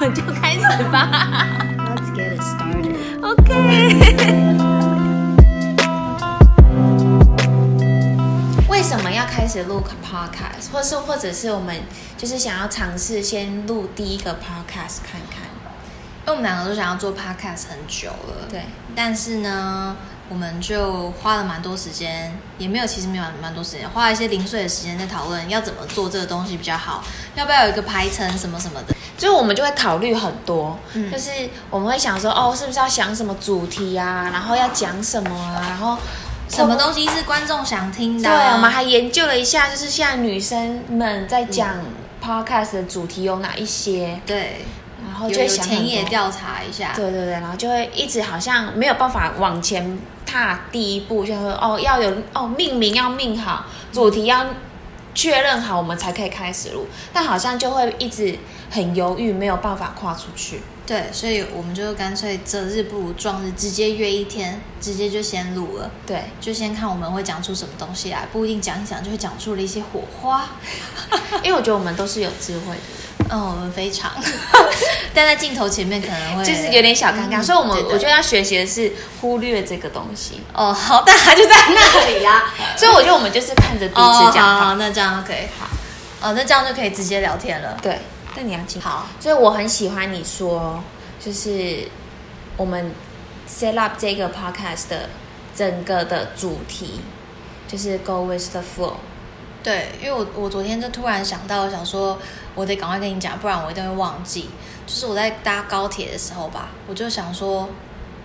们 就开始吧。Let's get it started. OK。为什么要开始录 podcast，或是或者是我们就是想要尝试先录第一个 podcast 看看？因为我们两个都想要做 podcast 很久了，对，但是呢，我们就花了蛮多时间，也没有，其实没有蛮多时间，花了一些零碎的时间在讨论要怎么做这个东西比较好，要不要有一个排程什么什么的。就是我们就会考虑很多，嗯。就是我们会想说，哦，是不是要想什么主题啊，然后要讲什么啊，然后什么东西是观众想听的对，啊、我们还研究了一下，就是现在女生们在讲 podcast 的主题有哪一些，对，然后有有就会想。田野调查一下。对对对，然后就会一直好像没有办法往前踏第一步，就是说哦要有哦命名要命好，主题要确认好，我们才可以开始录。但好像就会一直很犹豫，没有办法跨出去。对，所以我们就干脆择日不如撞日，直接约一天，直接就先录了。对，就先看我们会讲出什么东西来，不一定讲一讲就会讲出了一些火花。因为我觉得我们都是有智慧的人。嗯，我们非常，但在镜头前面可能会就是有点小尴尬，嗯所以我们我觉得要学习的是忽略这个东西。哦，好，大家就在那里啊。所以我觉得我们就是看着彼哦，此讲话。好，那这样可以好。哦，那这样就可以直接聊天了。对，但你要记。好，所以我很喜欢你说，就是我们 set up 这个 podcast 的整个的主题，就是 go with the flow。对，因为我我昨天就突然想到，想说我得赶快跟你讲，不然我一定会忘记。就是我在搭高铁的时候吧，我就想说，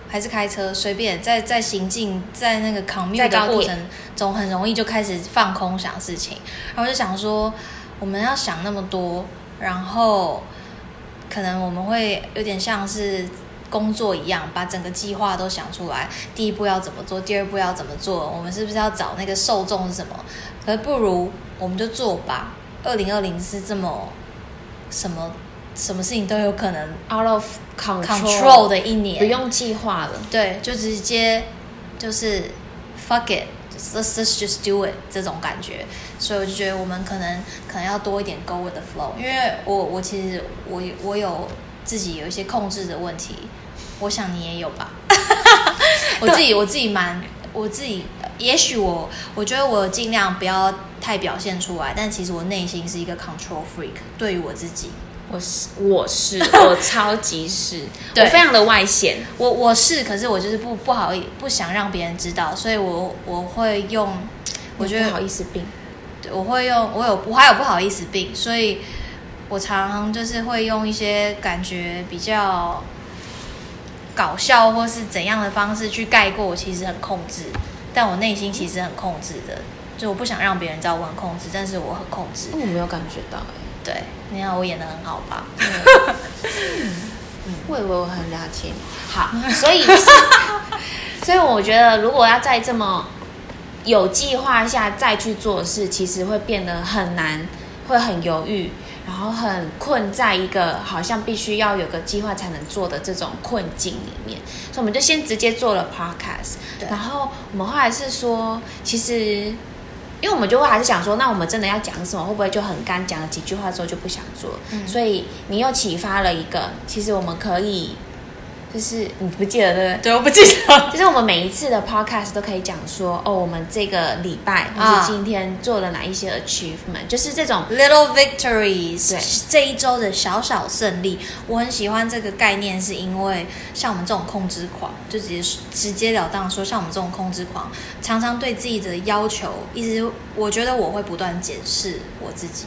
还是开车随便，在在行进在那个 commute 的过程中，很容易就开始放空想事情，然后就想说，我们要想那么多，然后可能我们会有点像是。工作一样，把整个计划都想出来。第一步要怎么做，第二步要怎么做，我们是不是要找那个受众是什么？可是不如我们就做吧。二零二零是这么什么什么事情都有可能 out of control, control 的一年，不用计划了。对，就直接就是 fuck it，let's let's just do it 这种感觉。所以我就觉得我们可能可能要多一点 go with the flow，因为我我其实我我有自己有一些控制的问题，我想你也有吧。我自己我自己蛮我自己，也许我我觉得我尽量不要太表现出来，但其实我内心是一个 control freak，对于我自己。我是我是 我超级是，我非常的外显。我我是，可是我就是不不好意不想让别人知道，所以我我会用，我觉得不得好意思病。对我会用，我有我还有不好意思病，所以我常常就是会用一些感觉比较搞笑或是怎样的方式去盖过我其实很控制，但我内心其实很控制的，就我不想让别人知道我很控制，但是我很控制。我没有感觉到哎、对，你看我演的很好吧？嗯我以为我很了解你。好，所以是，所以我觉得如果要再这么有计划下再去做事，其实会变得很难，会很犹豫，然后很困在一个好像必须要有个计划才能做的这种困境里面。所以我们就先直接做了 podcast，对然后我们后来是说，其实。因为我们就会还是想说，那我们真的要讲什么？会不会就很干？讲了几句话之后就不想做？嗯所以你又启发了一个，其实我们可以，就是你不记得对不对？对，我不记得。就是我们每一次的 podcast 都可以讲说，哦，我们这个礼拜或啊是今天做了哪一些 achievement，、就是这种 Little victories，对这一周的小小胜利，我很喜欢这个概念，是因为像我们这种控制狂，就直接直截了当说，像我们这种控制狂，常常对自己的要求，一直我觉得我会不断检视我自己，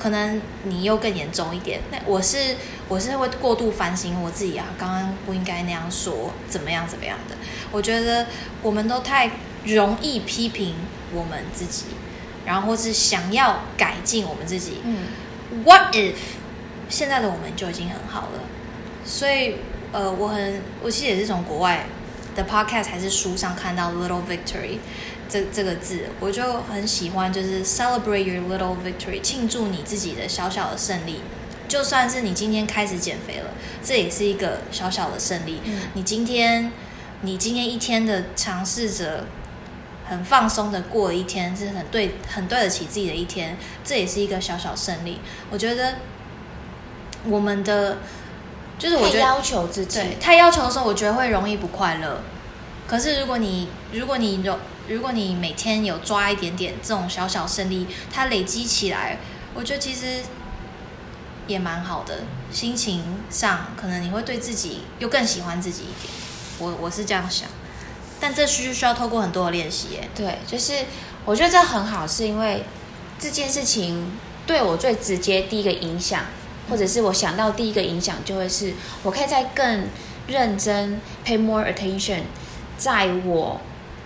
可能你又更严重一点。那我是我是会过度反省我自己啊，刚刚不应该那样说，怎么样怎么样的。我觉得我们都太容易批评我们自己，然后或是想要改进我们自己。嗯，What if 现在的我们就已经很好了？所以呃，我很我其实也是从国外的 podcast 还是书上看到 little victory 这这个字，我就很喜欢，就是 celebrate your little victory，庆祝你自己的小小的胜利。就算是你今天开始减肥了，这也是一个小小的胜利。嗯你今天，你今天一天的尝试着很放松的过一天，是很对很对得起自己的一天，这也是一个小小胜利。我觉得我们的就是我觉得太要求自己对，太要求的时候，我觉得会容易不快乐。可是如果你如果你有如果你每天有抓一点点这种小小胜利，它累积起来，我觉得其实也蛮好的。心情上可能你会对自己又更喜欢自己一点。我我是这样想，但这需需要透过很多的练习耶。对，就是我觉得这很好，是因为这件事情对我最直接第一个影响，或者是我想到第一个影响，就会是我可以再更认真 pay more attention，在我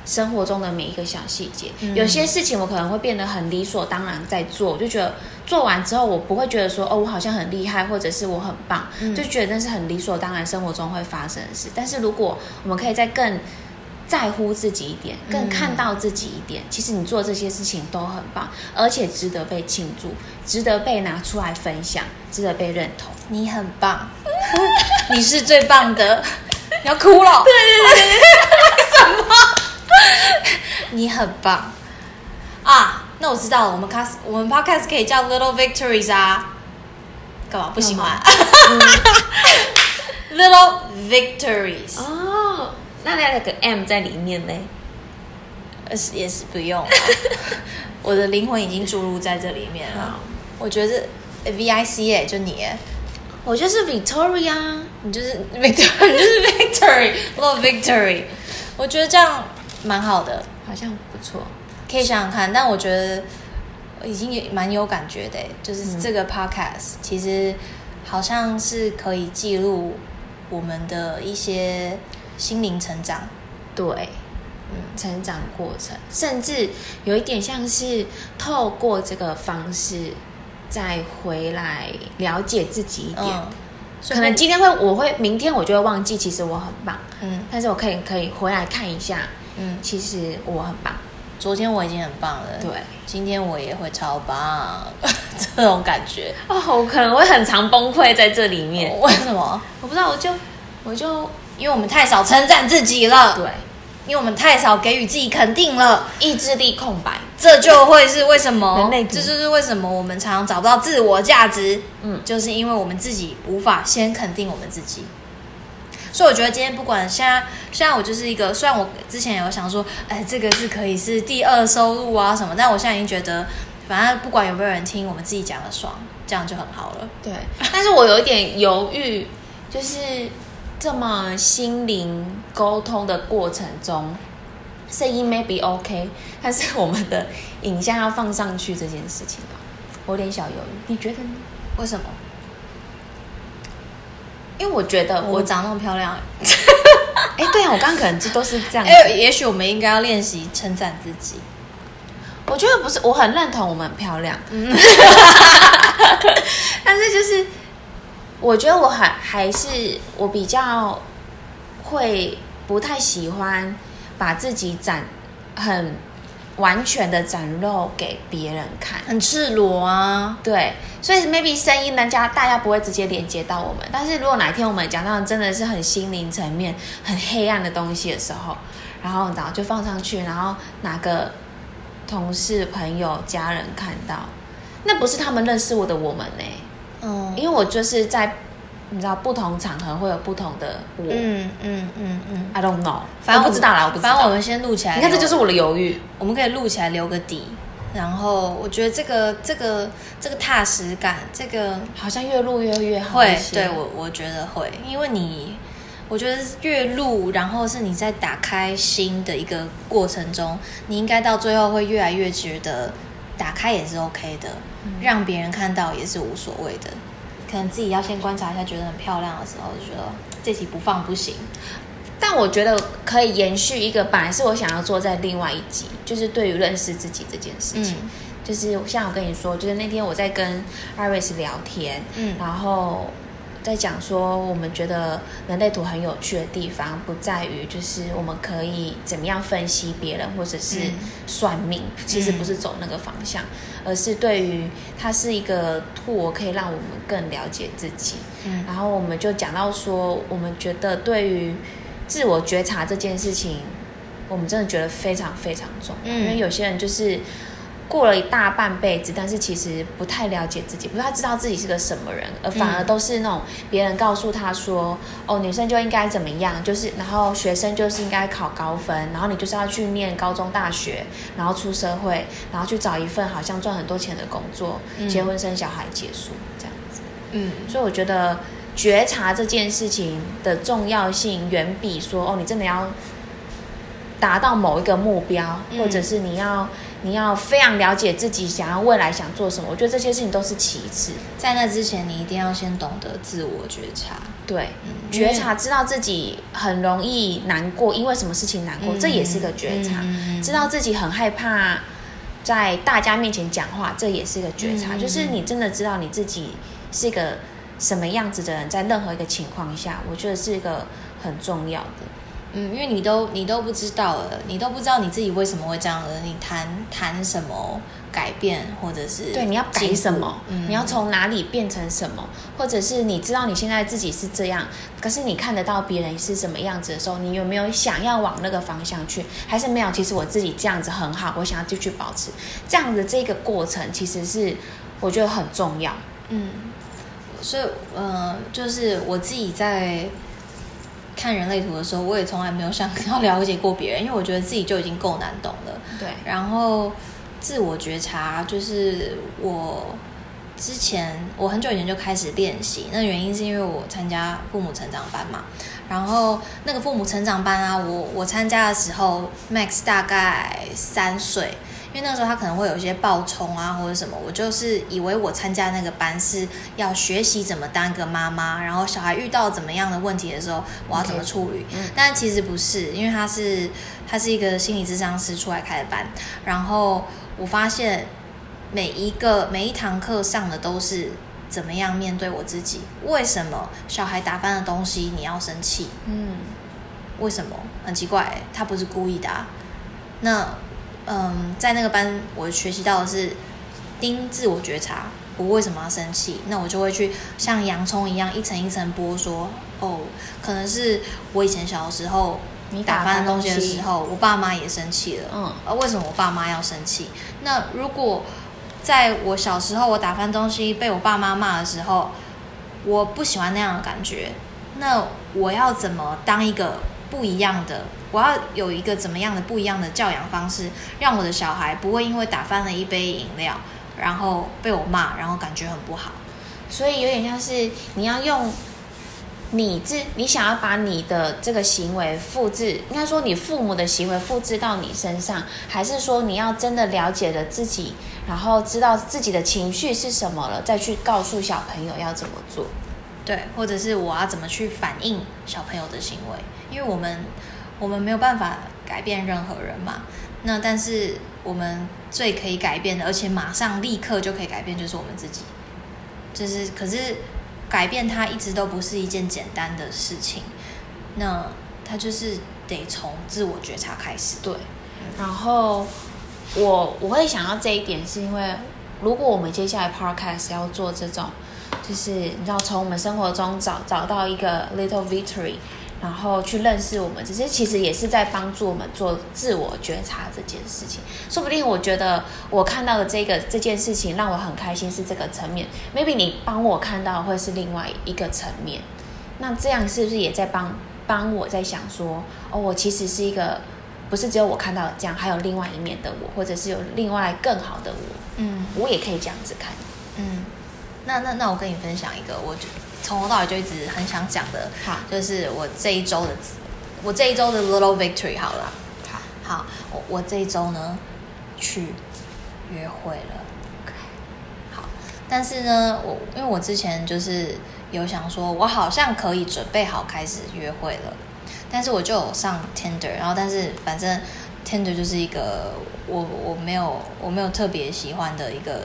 生活中的每一个小细节。嗯有些事情我可能会变得很理所当然在做，我就觉得做完之后，我不会觉得说哦，我好像很厉害，或者是我很棒，嗯就觉得那是很理所当然生活中会发生的事。但是如果我们可以再更在乎自己一点，更看到自己一点，其实你做这些事情都很棒，而且值得被庆祝，值得被拿出来分享，值得被认同。你很棒，你是最棒的。你要哭了？对对对对，什么？你很棒啊！那我知道了，我们 cast 我们 podcast 可以叫 Little Victories 啊。干嘛不喜欢？Little Victories，哦，那那个 M 在里面嘞？呃是也是不用了，我的灵魂已经注入在这里面了。我觉得 V I C 哎，就你，我就是 Victoria。你就是 Victory，你就是 Victory，Little Victory。我觉得这样蛮好的，好像不错，可以想想看。但我觉得已经也蛮有感觉的欸，就是这个 podcast、其实好像是可以记录我们的一些心灵成长。对，嗯，成长过程，甚至有一点像是透过这个方式再回来了解自己一点。嗯，可能今天会，我会明天我就会忘记，其实我很棒，嗯但是我可以可以回来看一下，嗯，其实我很棒。昨天我已经很棒了，对，今天我也会超棒，这种感觉。哦，我可能会很常崩溃在这里面，为什么？我不知道，我就我就因为我们太少称赞自己了，对因为我们太少给予自己肯定了。意志力空白，这就会是为什么这就是为什么我们常常找不到自我价值。嗯就是因为我们自己无法先肯定我们自己。所以我觉得今天不管现在，现在我就是一个，虽然我之前有想说，哎，这个是可以是第二收入啊什么，但我现在已经觉得，反正不管有没有人听，我们自己讲的爽，这样就很好了。对，但是我有一点犹豫，就是这么心灵沟通的过程中，声音 maybe OK，但是我们的影像要放上去这件事情吧，我有点小犹豫，你觉得呢？为什么？因为我觉得我，我长那么漂亮，哎，对啊，我刚刚可能就都是这样子。哎，也许我们应该要练习称赞自己。我觉得不是，我很认同我们很漂亮，但是就是我觉得我还还是我比较会不太喜欢把自己展很完全的展露给别人看。很赤裸啊，对，所以 maybe 声音人家大家不会直接连接到我们，但是如果哪一天我们讲到真的是很心灵层面、很黑暗的东西的时候，然后然后就放上去，然后哪个同事、朋友、家人看到，那不是他们认识我的我们呢、嗯。因为我就是在你知道不同场合会有不同的我、嗯嗯嗯嗯，i don't know，反正我不知道啦，我不知道。反正我们先录起来，你看，这就是我的犹豫。我们可以录起来留个底，然后我觉得这个这个这个踏实感，这个好像越录越越好会对我我觉得会，因为你我觉得越录，然后是你在打开心的一个过程中，你应该到最后会越来越觉得打开也是 OK 的，让别人看到也是无所谓的。可能自己要先观察一下，觉得很漂亮的时候，就觉得这集不放不行。但我觉得可以延续一个，本来是我想要做在另外一集，就是对于认识自己这件事情。嗯就是像我跟你说，就是那天我在跟 Iris 聊天，嗯然后在讲说，我们觉得人类图很有趣的地方，不在于就是我们可以怎么样分析别人，或者是嗯。算命，其实不是走那个方向，而是对于它是一个 tool，可以让我们更了解自己。嗯。然后我们就讲到说，我们觉得对于自我觉察这件事情，我们真的觉得非常非常重要，嗯。因为有些人就是过了一大半辈子，但是其实不太了解自己，不太知道自己是个什么人，而反而都是那种别人告诉他说，哦，女生就应该怎么样，就是然后学生就是应该考高分，然后你就是要去念高中大学，然后出社会，然后去找一份好像赚很多钱的工作，结婚生小孩结束这样子。嗯。所以我觉得觉察这件事情的重要性，远比说哦，你真的要达到某一个目标，嗯。或者是你要你要非常了解自己想要未来想做什么。我觉得这些事情都是其次。在那之前，你一定要先懂得自我觉察。对，嗯觉察知道自己很容易难过，因为什么事情难过，嗯这也是个觉察。嗯知道自己很害怕在大家面前讲话，这也是个觉察。嗯就是你真的知道你自己是一个什么样子的人，在任何一个情况下，我觉得是一个很重要的。嗯，因为你都你都不知道了，你都不知道你自己为什么会这样了，你谈谈什么改变，或者是对，你要改什么？嗯你要从哪里变成什么？或者是你知道你现在自己是这样，可是你看得到别人是什么样子的时候，你有没有想要往那个方向去？还是没有？其实我自己这样子很好，我想要继续保持这样的这个过程，其实是我觉得很重要。嗯，所以呃，就是我自己在看人类图的时候，我也从来没有 想要了解过别人，因为我觉得自己就已经够难懂了。对，然后自我觉察，就是我之前我很久以前就开始练习，那原因是因为我参加父母成长班嘛。然后那个父母成长班啊，我我参加的时候，Max 大概三岁，因为那时候他可能会有一些暴冲啊或者什么，我就是以为我参加那个班是要学习怎么当一个妈妈，然后小孩遇到怎么样的问题的时候，我要怎么处理。嗯但其实不是，因为他是他是一个心理智商师出来开的班，然后我发现每一个每一堂课上的都是怎么样面对我自己，为什么小孩打翻的东西你要生气？嗯，为什么？很奇怪、他不是故意的、啊。那嗯，在那个班我学习到的是盯自我觉察，我为什么要生气？那我就会去像洋葱一样一层一层剥，说哦，可能是我以前小的时候你打打翻翻东西的时候，我爸妈也生气了。嗯啊，为什么我爸妈要生气？那如果在我小时候我打翻东西被我爸妈骂的时候，我不喜欢那样的感觉，那我要怎么当一个不一样的？我要有一个怎么样的不一样的教养方式，让我的小孩不会因为打翻了一杯饮料，然后被我骂，然后感觉很不好。所以有点像是你要用你自你想要把你的这个行为复制，应该说你父母的行为复制到你身上，还是说你要真的了解了自己，然后知道自己的情绪是什么了，再去告诉小朋友要怎么做？对，或者是我要怎么去反映小朋友的行为，因为我们我们没有办法改变任何人嘛。那但是我们最可以改变的，而且马上立刻就可以改变，就是我们自己。就是可是改变它一直都不是一件简单的事情，那它就是得从自我觉察开始。对，然后我我会想到这一点，是因为如果我们接下来 podcast 要做这种，就是你知道从我们生活中找找到一个 little victory，然后去认识我们，这些其实也是在帮助我们做自我觉察这件事情。说不定我觉得我看到的这个这件事情让我很开心，是这个层面，maybe 你帮我看到会是另外一个层面。那这样是不是也在帮帮我在想说，哦，我其实是一个不是只有我看到这样，还有另外一面的我，或者是有另外更好的我，嗯我也可以这样子看。嗯，那那那我跟你分享一个，我就从头到尾就一直很想讲的，好。就是我这一周的我这一周的 little victory 好了。好，好，我我这一周呢去约会了。好，但是呢，我因为我之前就是有想说，我好像可以准备好开始约会了，但是我就有上 Tinder，然后但是反正 Tinder 就是一个我我没有我没有特别喜欢的一个，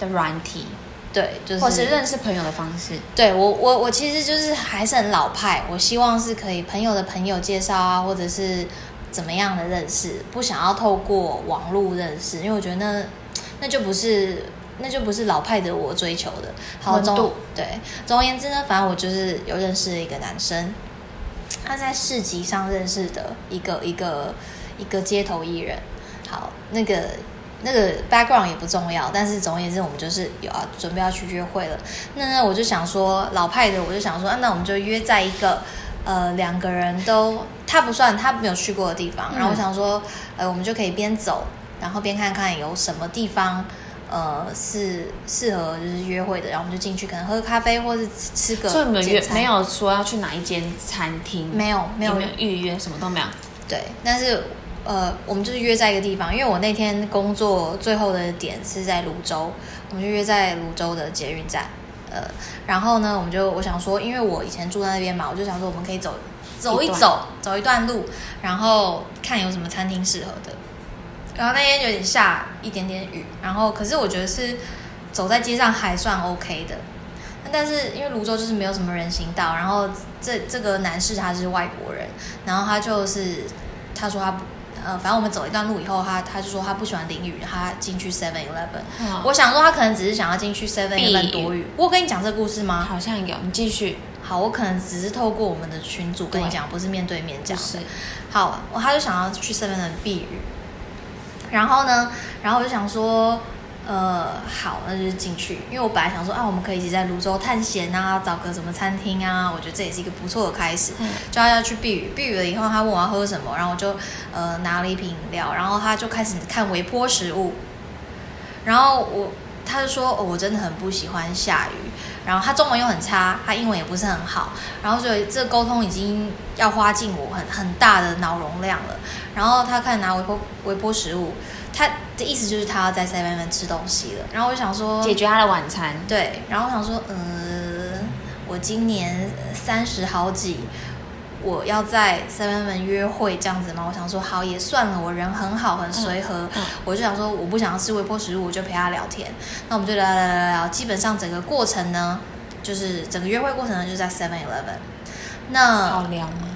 的软体，对，就是或是认识朋友的方式。对我我我其实就是还是很老派，我希望是可以朋友的朋友介绍啊，或者是怎么样的认识，不想要透过网络认识，因为我觉得那那就不是那就不是老派的我追求的。好，总对，总而言之呢，反正我就是有认识一个男生，他在市集上认识的一个一个一个街头艺人。好，那个那个 background 也不重要，但是总而言之，我们就是有啊准备要去约会了。那那，我就想说老派的，我就想说，啊、那我们就约在一个呃两个人都他不算他没有去过的地方，嗯然后我想说，呃，我们就可以边走，然后边看看有什么地方。呃，是适合就是约会的，然后我们就进去，可能喝咖啡，或是吃个所以你们约没有说要去哪一间餐厅？没有没有有没有预约，什么都没有。对，但是呃，我们就是约在一个地方，因为我那天工作最后的点是在泸州，我们就约在泸州的捷运站。呃，然后呢，我们就我想说，因为我以前住在那边嘛，我就想说我们可以走走一走，走一段路，然后看有什么餐厅适合的。然后那天有点下一点点雨，然后可是我觉得是走在街上还算 OK 的。但是因为泸州就是没有什么人行道，然后这这个男士他是外国人，然后他就是他说他不呃，反正我们走一段路以后，他他就说他不喜欢淋雨，他进去 Seven Eleven。嗯我想说他可能只是想要进去 Seven Eleven 雨躲雨。我有跟你讲这个故事吗？好像有，你继续。好，我可能只是透过我们的群组跟你讲，不是面对面讲的就是。好，我他就想要去 Seven Eleven 避雨，然后呢，然后我就想说，呃，好，那就是进去，因为我本来想说啊，我们可以一起在泸州探险啊，找个什么餐厅啊，我觉得这也是一个不错的开始。嗯。就他要去避雨，避雨了以后，他问我要喝什么，然后我就呃拿了一瓶饮料，然后他就开始看微波食物，然后我他就说、哦、我真的很不喜欢下雨，然后他中文又很差，他英文也不是很好，然后所以这沟通已经要花尽我很很大的脑容量了。然后他开始拿微波微波食物，他的意思就是他要在 Seven Eleven 吃东西了。然后我就想说，解决他的晚餐。对，然后我想说，呃，我今年三十好几，我要在 Seven Eleven 约会这样子吗？我想说，好也算了，我人很好，很随和，嗯嗯我就想说，我不想要吃微波食物，我就陪他聊天。那我们就聊聊聊聊聊，基本上整个过程呢，就是整个约会过程呢，就是在 Seven Eleven。那好聊吗？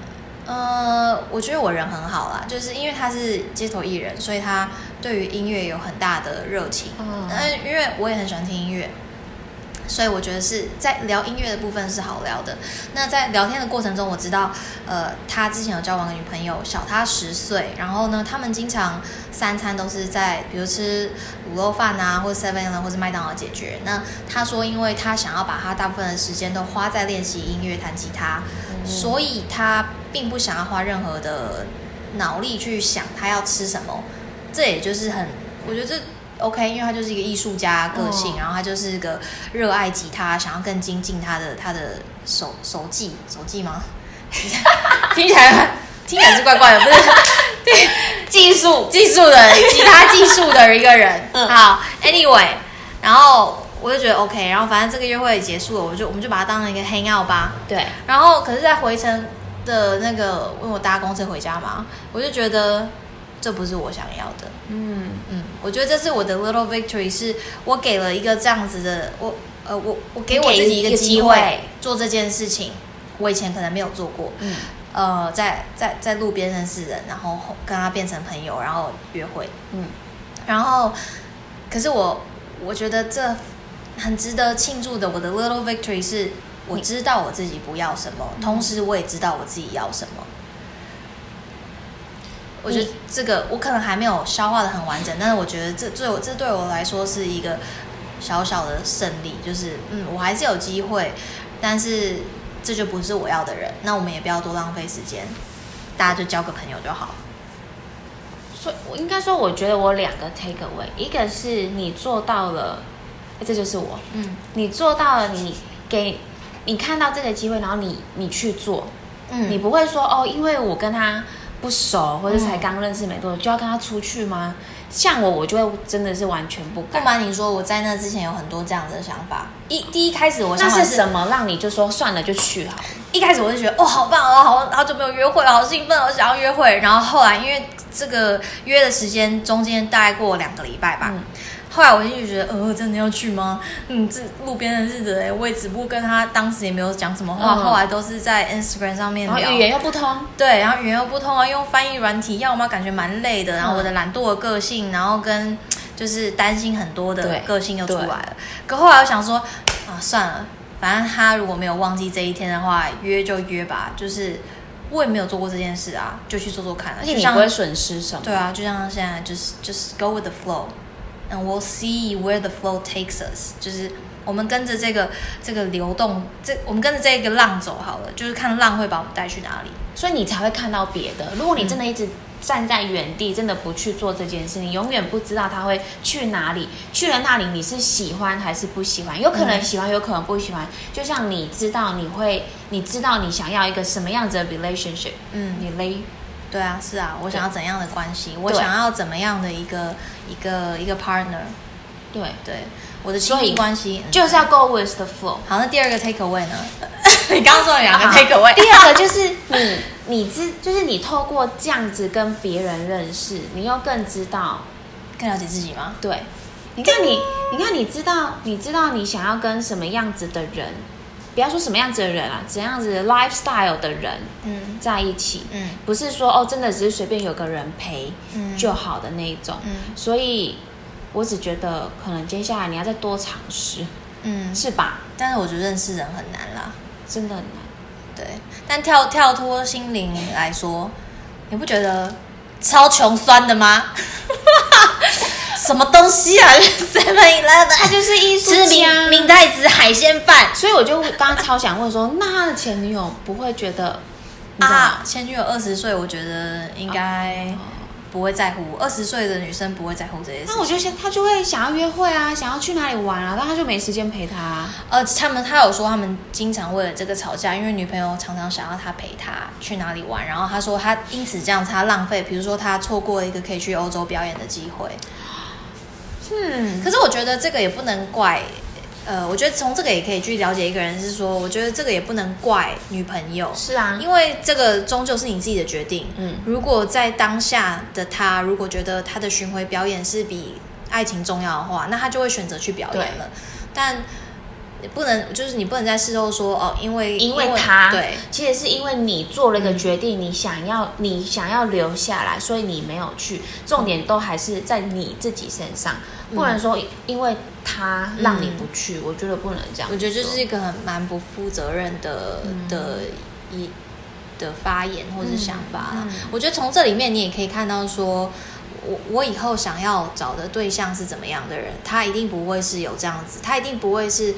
呃，我觉得我人很好啦，就是因为他是街头艺人，所以他对于音乐有很大的热情。嗯嗯，因为我也很喜欢听音乐，所以我觉得是在聊音乐的部分是好聊的。那在聊天的过程中，我知道，呃，他之前有交往个女朋友，小他十岁，然后呢，他们经常三餐都是在比如吃卤肉饭啊，或者 Seven 或者麦当劳解决。那他说，因为他想要把他大部分的时间都花在练习音乐、弹吉他，所以他并不想要花任何的脑力去想他要吃什么。这也就是很，我觉得这 OK，因为他就是一个艺术家个性，哦然后他就是一个热爱吉他，想要更精进他的他的手手技手技吗？听起来听起来是怪怪的，不是？对，技术技术的吉他技术的一个人。嗯好，Anyway，然后我就觉得 OK，然后反正这个约会也结束了，我就我们就把它当成一个 hang out 吧。对，然后可是，在回程的那个，因为我搭公车回家嘛，我就觉得这不是我想要的。嗯，嗯，我觉得这是我的 little victory，是我给了一个这样子的，我呃，我我给我自己一个机会做这件事情，我以前可能没有做过。嗯，呃，在在在路边认识人，然后跟他变成朋友，然后约会。嗯，然后，可是我我觉得这很值得庆祝的。我的 little victory 是我知道我自己不要什么，同时我也知道我自己要什么。我觉得这个我可能还没有消化的很完整，但是我觉得这对我这对我来说是一个小小的胜利，就是嗯，我还是有机会，但是这就不是我要的人，那我们也不要多浪费时间，大家就交个朋友就好。所以我应该说，我觉得我两个 take away，一个是你做到了，这就是我，嗯。你做到了，你给你看到这个机会，然后你你去做，嗯。你不会说哦，因为我跟他不熟，或者才刚认识没多久，就要跟他出去吗？像我，我就会真的是完全不敢不。瞒你说，我在那之前有很多这样子的想法。一第一开始我那想法是什么让你就说算了就去好了？一开始我就觉得哦，好棒哦，好好久没有约会了，好兴奋我，想要约会。然后后来因为这个约的时间中间大概过两个礼拜吧，嗯后来我就觉得，呃，真的要去吗？嗯，这路边的日子哎，我也只不过跟他当时也没有讲什么话，嗯后来都是在 Instagram 上面聊。然后语言又不通，对，然后语言又不通啊，用翻译软体，要么感觉蛮累的。然后我的懒惰的个性，然后跟就是担心很多的对个性又出来了。可后来我想说，啊，算了，反正他如果没有忘记这一天的话，约就约吧。就是我也没有做过这件事啊，就去做做看啊。而且你不会损失什么。对啊，就像现在就是就是 go with the flow，and we'll see where the flow takes us，就是我们跟着这个这个流动，这我们跟着这个浪走好了，就是看浪会把我们带去哪里。所以你才会看到别的。如果你真的一直站在原地，真的不去做这件事，你永远不知道他会去哪里。去了那里，你是喜欢还是不喜欢？有可能喜欢，有可能不喜欢。就像你知道你会，你知道你想要一个什么样子的 relationship，嗯你 lay 对啊，是啊，我想要怎样的关系？我想要怎么样的一个一个一个 partner？对，对，我的亲密关系嗯就是要 go with the flow。好。那第二个 take away 呢？你刚刚说了两个 take away，第二个就是你，你知，就是你透过这样子跟别人认识，你又更知道更了解自己吗？对，你看你，你看你知道，你知道你想要跟什么样子的人，不要说什么样子的人啊，怎样子的 lifestyle 的人嗯在一起，嗯不是说哦，真的只是随便有个人陪嗯就好的那一种。嗯所以，我只觉得可能接下来你要再多尝试，嗯，是吧？但是我觉得认识人很难啦。真的很难。对，但跳跳脱心灵来说，你不觉得超穷酸的吗？什么东西啊？Seven 他 Eleven 就是艺术吃家明明太子海鲜饭所以我就刚刚超想问说，那他的前女友不会觉得，啊！前女友二十岁，我觉得应该不会在乎。二十岁的女生不会在乎这些事。那我就先他就会想要约会啊，想要去哪里玩啊，但他就没时间陪他啊、呃，他们他有说他们经常为了这个吵架，因为女朋友常常想要他陪他去哪里玩，然后他说他因此这样子他浪费，比如说他错过了一个可以去欧洲表演的机会。嗯，可是我觉得这个也不能怪，呃，我觉得从这个也可以去了解一个人，是说我觉得这个也不能怪女朋友，是啊，因为这个终究是你自己的决定。嗯。如果在当下的他，如果觉得他的巡回表演是比爱情重要的话，那他就会选择去表演了。但你不能，就是你不能在事后说哦，因为因为他对，其实是因为你做了一个决定，你想要你想要留下来，所以你没有去。重点都还是在你自己身上，不能说因为他让你不去，我觉得不能这样。我觉得这是一个很蛮不负责任的、的一的发言或者是想法我觉得从这里面你也可以看到说。我我以后想要找的对象是怎么样的人？他一定不会是有这样子，他一定不会是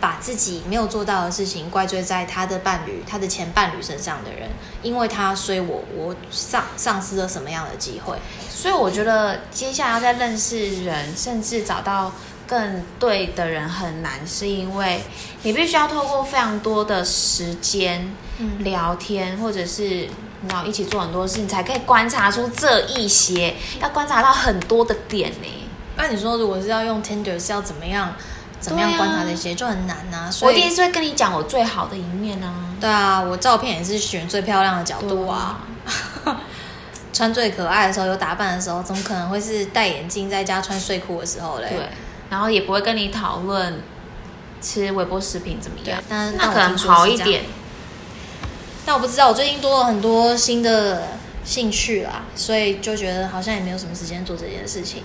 把自己没有做到的事情怪罪在他的伴侣、他的前伴侣身上的人，因为他，所以我我丧丧失了什么样的机会？所以我觉得接下来要再认识人，甚至找到更对的人很难，是因为你必须要透过非常多的时间、嗯聊天，或者是你要一起做很多事，你才可以观察出这一些，要观察到很多的点呢。那你说，如果是要用 Tinder，是要怎么样怎么样观察这些，就很难呐、所以我一定是会跟你讲我最好的一面啊。对啊，我照片也是选最漂亮的角度啊，穿最可爱的时候，有打扮的时候，怎么可能会是戴眼镜在家穿睡裤的时候嘞？对，然后也不会跟你讨论吃微波食品怎么样，但那可能好一点。。但我不知道，我最近多了很多新的兴趣啦，所以就觉得好像也没有什么时间做这件事情。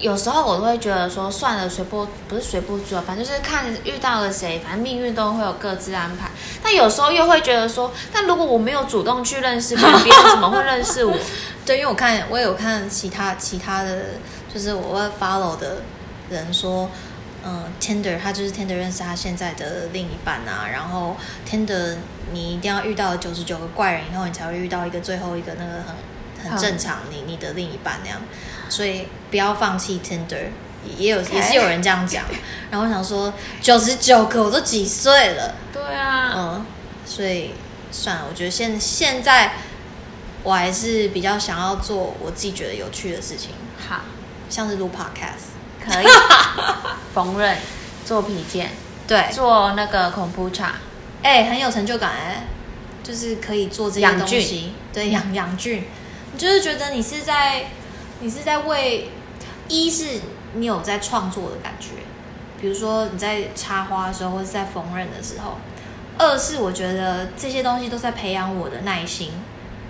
有时候我都会觉得说，算了，随波不是随波逐流，反正就是看遇到了谁，反正命运都会有各自安排。但有时候又会觉得说，但如果我没有主动去认识别人，别人怎么会认识我？对，因为我看我有看其他其他的，就是我会 follow 的人说，嗯、t i n d e r 他就是 Tinder 认识他现在的另一半啊，然后 Tinder 你一定要遇到九十九个怪人以后，你才会遇到一个最后一个那个很很正常你你的另一半那样，所以不要放弃 Tinder。也有也是有人这样讲，然后我想说九十九个我都几岁了，对啊，嗯，所以算了，我觉得现现在我还是比较想要做我自己觉得有趣的事情，好，像是录 podcast。可以。缝纫、做皮件、对，做那个恐怖茶，哎、很有成就感哎、就是可以做这些东西，对，养养菌，你就是觉得你是在你是在为，一是你有在创作的感觉，比如说你在插花的时候，或者是在缝纫的时候；二是我觉得这些东西都在培养我的耐心。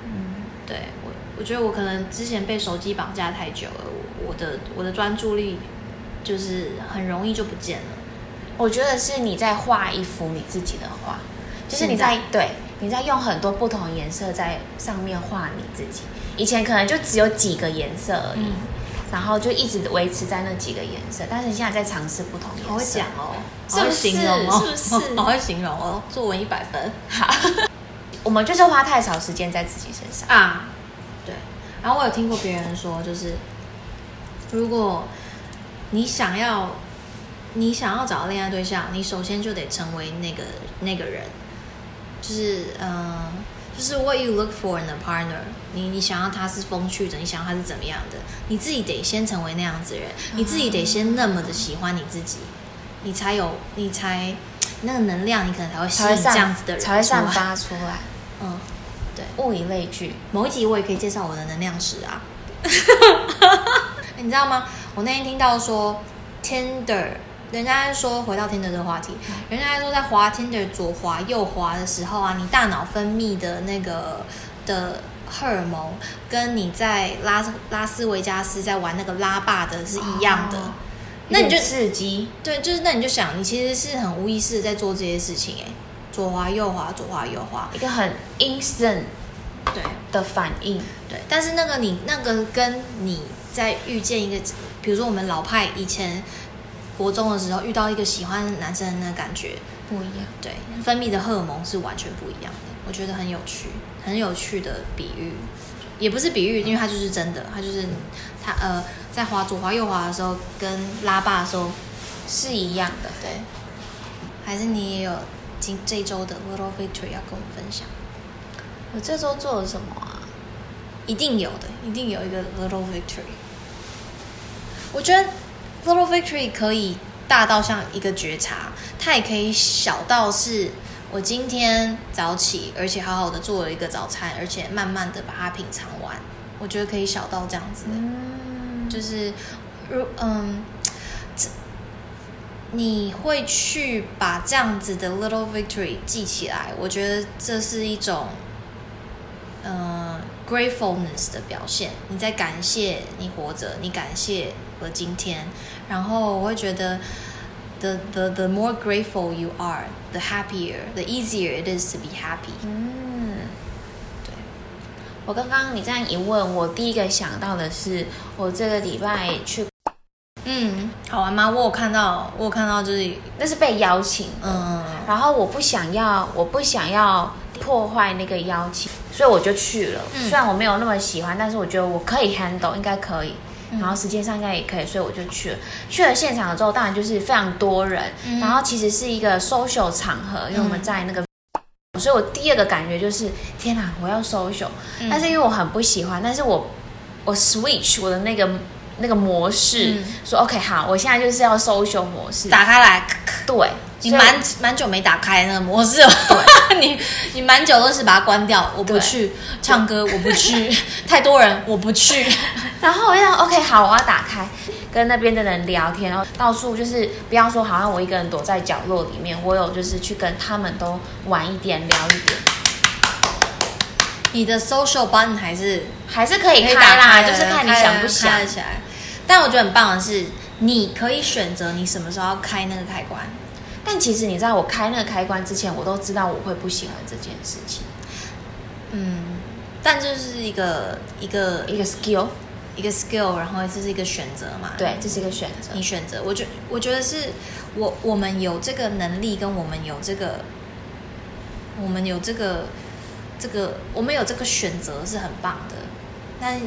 嗯，对我，我觉得我可能之前被手机绑架太久了，我我的我的专注力就是很容易就不见了。我觉得是你在画一幅你自己的画，就是你在在对你在用很多不同颜色在上面画你自己。以前可能就只有几个颜色而已，然后就一直维持在那几个颜色，但是现在在尝试不同颜色。好会讲哦，是不是？好会形容哦，是不是？好会形容哦，作文一百分。好，我们就是花太少时间在自己身上。啊。对，然后我有听过别人说，就是如果你想要你想要找恋爱对象，你首先就得成为那个那个人，就是嗯、呃就是 what you look for in a partner 你。你想要他是风趣的，你想要他是怎么样的，你自己得先成为那样子的人，你自己得先那么的喜欢你自己，你才有你才那个能量，你可能才会吸引这样子的人才会散。发出来，嗯，对物以类聚。某一集我也可以介绍我的能量石啊。你知道吗？我那天听到说 Tinder，人家在说回到 Tinder 这个话题，人家在说在滑 Tinder 左滑右滑的时候啊，你大脑分泌的那个的荷尔蒙，跟你在拉拉斯维加斯在玩那个拉霸的是一样的。哦那你就刺激，对，就是那你就想，你其实是很无意识的在做这些事情、哎，左滑右滑，左滑右滑，一个很 instant 对。的反应。对，但是那个你那个跟你在遇见一个，比如说我们老派以前国中的时候遇到一个喜欢男生的那个感觉，不一样，对，分泌的荷尔蒙是完全不一样的。我觉得很有趣，很有趣的比喻，也不是比喻，因为它就是真的，它就是它呃，在滑左滑右滑的时候跟拉霸的时候，是一样的。对，还是你也有今这周的 little victory 要跟我们分享？我这周做了什么啊？一定有的，一定有一个 little victory。我觉得 little victory 可以大到像一个觉察，它也可以小到是我今天早起，而且好好的做了一个早餐，而且慢慢的把它品尝完。我觉得可以小到这样子的，嗯，就是如嗯，这你会去把这样子的 little victory 记起来，我觉得这是一种呃 gratefulness 的表现。你在感谢你活着，你感谢了今天，然后我会觉得。The, the, the more grateful you are, the happier, the easier it is to be happy. 嗯，对，我刚刚你这样一问，我第一个想到的是，我这个礼拜去，嗯，好玩吗？我有看到，我有看到，就是那是被邀请，嗯，然后我不想要，我不想要破坏那个邀请，所以我就去了。嗯虽然我没有那么喜欢，但是我觉得我可以 handle，应该可以。然后时间上应该也可以，所以我就去了。去了现场之后，当然就是非常多人，嗯然后其实是一个 social 场合，因为我们在那个。所以我第二个感觉就是，天哪，我要 social，、嗯但是因为我很不喜欢，但是我我 switch 我的那个那个模式，嗯。说 OK 好，我现在就是要 social 模式，打开来，对，你蛮蛮久没打开那个模式了，你你蛮久都是把它关掉，我不去唱歌，我不去，太多人我不去，然后我就想，OK，好，我要打开，跟那边的人聊天，然后到处就是不要说好像我一个人躲在角落里面，我有就是去跟他们都玩一点，聊一点，你的 social button 还是还是可以开啦，打开就是看你想不想。但我觉得很棒的是，你可以选择你什么时候要开那个开关。但其实你知道，我开那个开关之前，我都知道我会不喜欢这件事情，嗯，但这是一个一个一个 skill，一个 skill，然后这是一个选择嘛。对，这是一个选择你。选择，我觉我觉得是我我们有这个能力，跟我们有这个，我们有这个这个，我们有这个选择是很棒的。但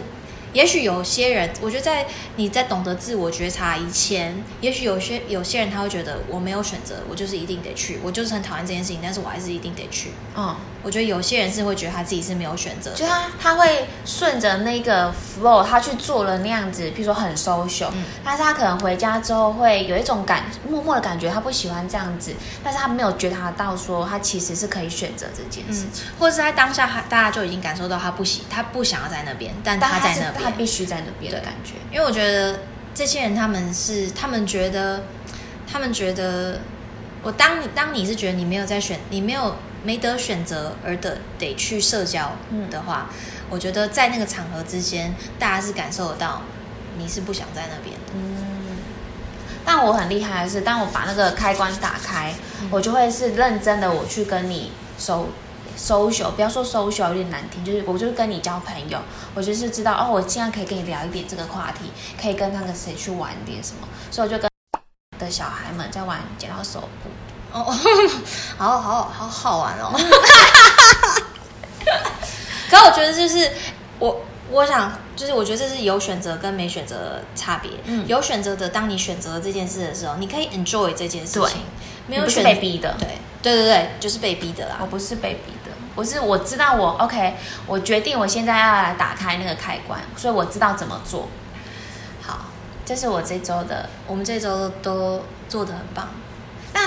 也许有些人，我觉得在你在懂得自我觉察以前，也许有些有些人他会觉得我没有选择，我就是一定得去，我就是很讨厌这件事情，但是我还是一定得去。嗯，我觉得有些人是会觉得他自己是没有选择，就他他会顺着那个 flow，他去做了那样子，比如说很 social，、嗯。但是他可能回家之后会有一种感默默的感觉，他不喜欢这样子，但是他没有觉察到说他其实是可以选择这件事嗯。情，，或者是在当下，他大家就已经感受到他不喜，他不想要在那边，但他在那边，他必须在那边的感觉。因为我觉得这些人他们是，他们觉得，他们觉得，我当你当你是觉得你没有在选，你没有没得选择而得得去社交嗯的话，我觉得在那个场合之间，大家是感受得到你是不想在那边的。嗯，但我很厉害的是，当我把那个开关打开，我就会是认真的，我去跟你收 social，不要说 social 有点难听，就是我就是跟你交朋友，我就是知道哦，我现在可以跟你聊一点这个话题，可以跟那个谁去玩点什么，所以我就跟的小孩们在玩剪刀手部。哦，好好好好玩哦。可我觉得就是我我想就是我觉得这是有选择跟没选择的差别。嗯有选择的，当你选择这件事的时候，你可以 enjoy 这件事情。没有选被逼的对对对对，就是被逼的啦我。不是被逼的，我是我知道我 OK，我决定我现在要来打开那个开关，所以我知道怎么做。好，这是我这周的。我们这周都做的很棒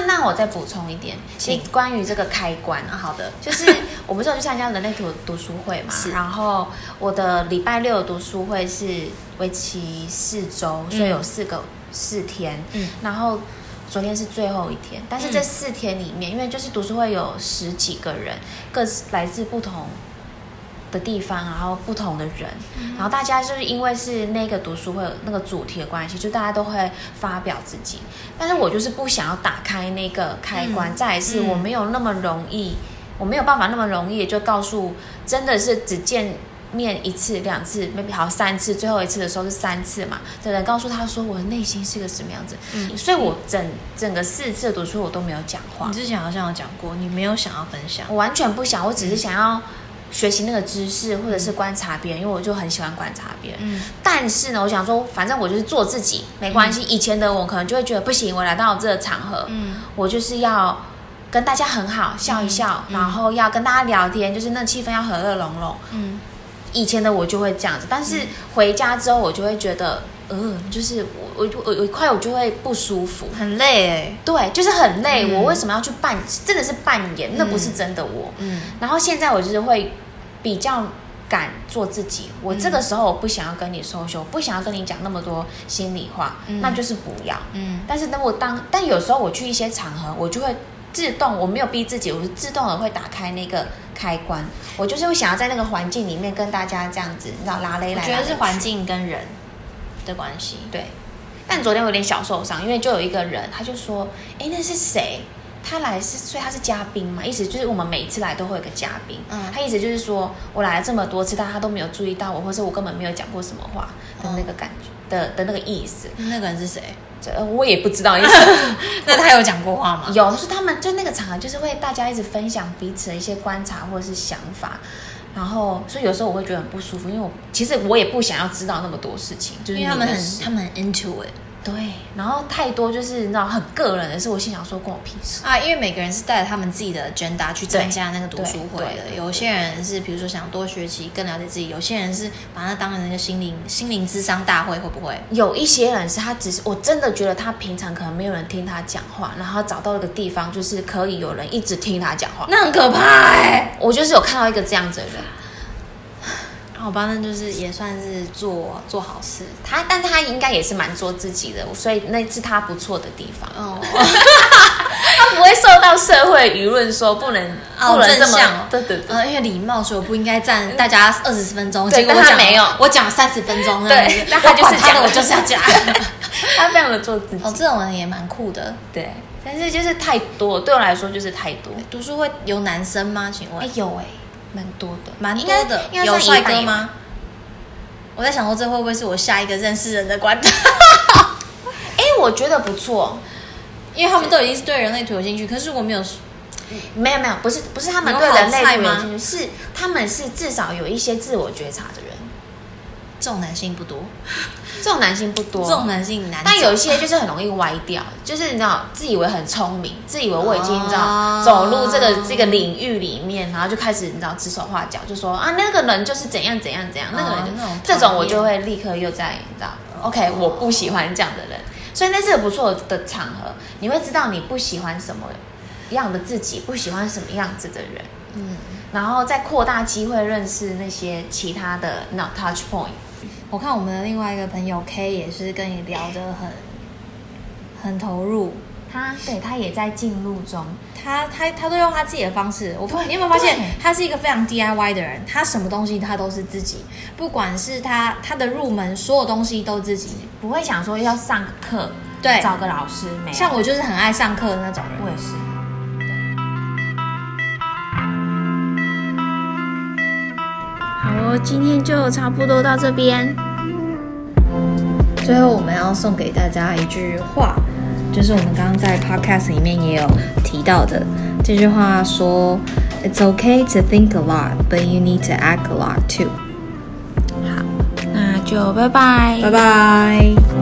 那那我再补充一点，其实关于这个开关啊。好的，就是我不是有去参加人类图读书会嘛，然后我的礼拜六的读书会是为期四周，嗯所以有四个四天，嗯。然后昨天是最后一天，但是这嗯四天里面，因为就是读书会有十几个人，各自来自不同的地方，然后不同的人，然后大家就是因为是那个读书会有那个主题的关系，就大家都会发表自己，但是我就是不想要打开那个开关，嗯。再来是嗯。我没有那么容易，我没有办法那么容易就告诉，真的是只见面一次两次，maybe 好三次，最后一次的时候是三次嘛。的人告诉他说我的内心是个什么样子，嗯。所以我整整个四次的读书我都没有讲话。你，之前好像有讲过，你没有想要分享。我。完全不想，我只是想要学习那个知识，或者是观察别人，因为我就很喜欢观察别人。嗯但是呢，我想说，反正我就是做自己，没关系。以前的我可能就会觉得不行，我来到这个场合，嗯我就是要跟大家很好，笑一笑，嗯然后要跟大家聊天，就是那气氛要和乐融融。嗯以前的我就会这样子，但是回家之后，我就会觉得，嗯、就是我我我我一块我就会不舒服。很累哎。对，就是很累。嗯我为什么要去扮？真的是扮演，那不是真的我。嗯然后现在我就是会比较敢做自己。我这个时候我不想要跟你收修，不想要跟你讲那么多心里话，嗯那就是不要。嗯但是等我当，但有时候我去一些场合，我就会自动，我没有逼自己，我是自动的会打开那个开关。我就是会想要在那个环境里面跟大家这样子，你知道拉勒来，我觉得是环境跟人的关系。对，但昨天我有点小受伤，因为就有一个人，他就说：“哎，那是谁？他来是，所以他是嘉宾嘛？意思就是我们每一次来都会有个嘉宾。嗯他意思就是说我来了这么多次，但他都没有注意到我，或者我根本没有讲过什么话的那个感觉、的的那个意思。那个人是谁？这呃我也不知道意思。那他有讲过话吗？有，就是他们就那个场合，就是会大家一直分享彼此的一些观察或者是想法。然后，所以有时候我会觉得很不舒服，因为我其实我也不想要知道那么多事情，就是因为他们很他们很 into it 对，然后太多就是你知道很个人的事，我心想说关我屁事。啊，因为每个人是带着他们自己的 agenda 去参加那个读书会的。有些人是比如说想多学习、更了解自己；有些人是把它当成一个心灵心灵智商大会，会不会？有一些人是他只是，我真的觉得他平常可能没有人听他讲话，然后找到一个地方，就是可以有人一直听他讲话。那很可怕哎、我就是有看到一个这样子的人，好吧，那就是也算是做做好事。他但他应该也是蛮做自己的，所以那是他不错的地方。哦，他不会受到社会舆论说不能、哦不能这么对对对。呃，因为礼貌，所以我不应该占大家二十分钟。对结果他没有我讲三十分钟。对那但他就是讲我就是要讲。他非常的做自己，哦，这种人也蛮酷的。对，但是就是太多，对我来说就是太多。读书会有男生吗？请问哎？有哎、蛮多的，蛮多的，应该有帅？哥吗？我在想说，这会不会是我下一个认识人的管道？哎、我觉得不错。因为他们都已经是对人类图有兴趣，可是我没有，没有没有，不是不是他们对人类有兴趣，是他们是至少有一些自我觉察的人。这种男性不多，这种男性不多，这种男性难找。但有一些就是很容易歪掉，就是你知道自以为很聪明，自以为我已经你知道、哦走入这个这个领域里面，然后就开始你知道指手画脚，就说啊那个人就是怎样怎样怎样，那个人就哦那种这种我就会立刻又在你知道，OK，我不喜欢这样的人，所以那是个不错的场合，你会知道你不喜欢什么样的自己，不喜欢什么样子的人，嗯，然后再扩大机会认识那些其他的 not touch point。我看我们的另外一个朋友 K 也是跟你聊得很很投入，他对他也在进入中，他他他都用他自己的方式。我对你有没有发现，他是一个非常 DIY 的人？他什么东西他都是自己，不管是他他的入门，所有东西都自己。不会想说要上课，对找个老师没有。像我就是很爱上课的那种人。我也是。好，今天就差不多到这边。最后，我们要送给大家一句话，就是我们刚刚在 podcast 里面也有提到的这句话说：“It's okay to think a lot, but you need to act a lot too。好，那就拜拜，拜拜。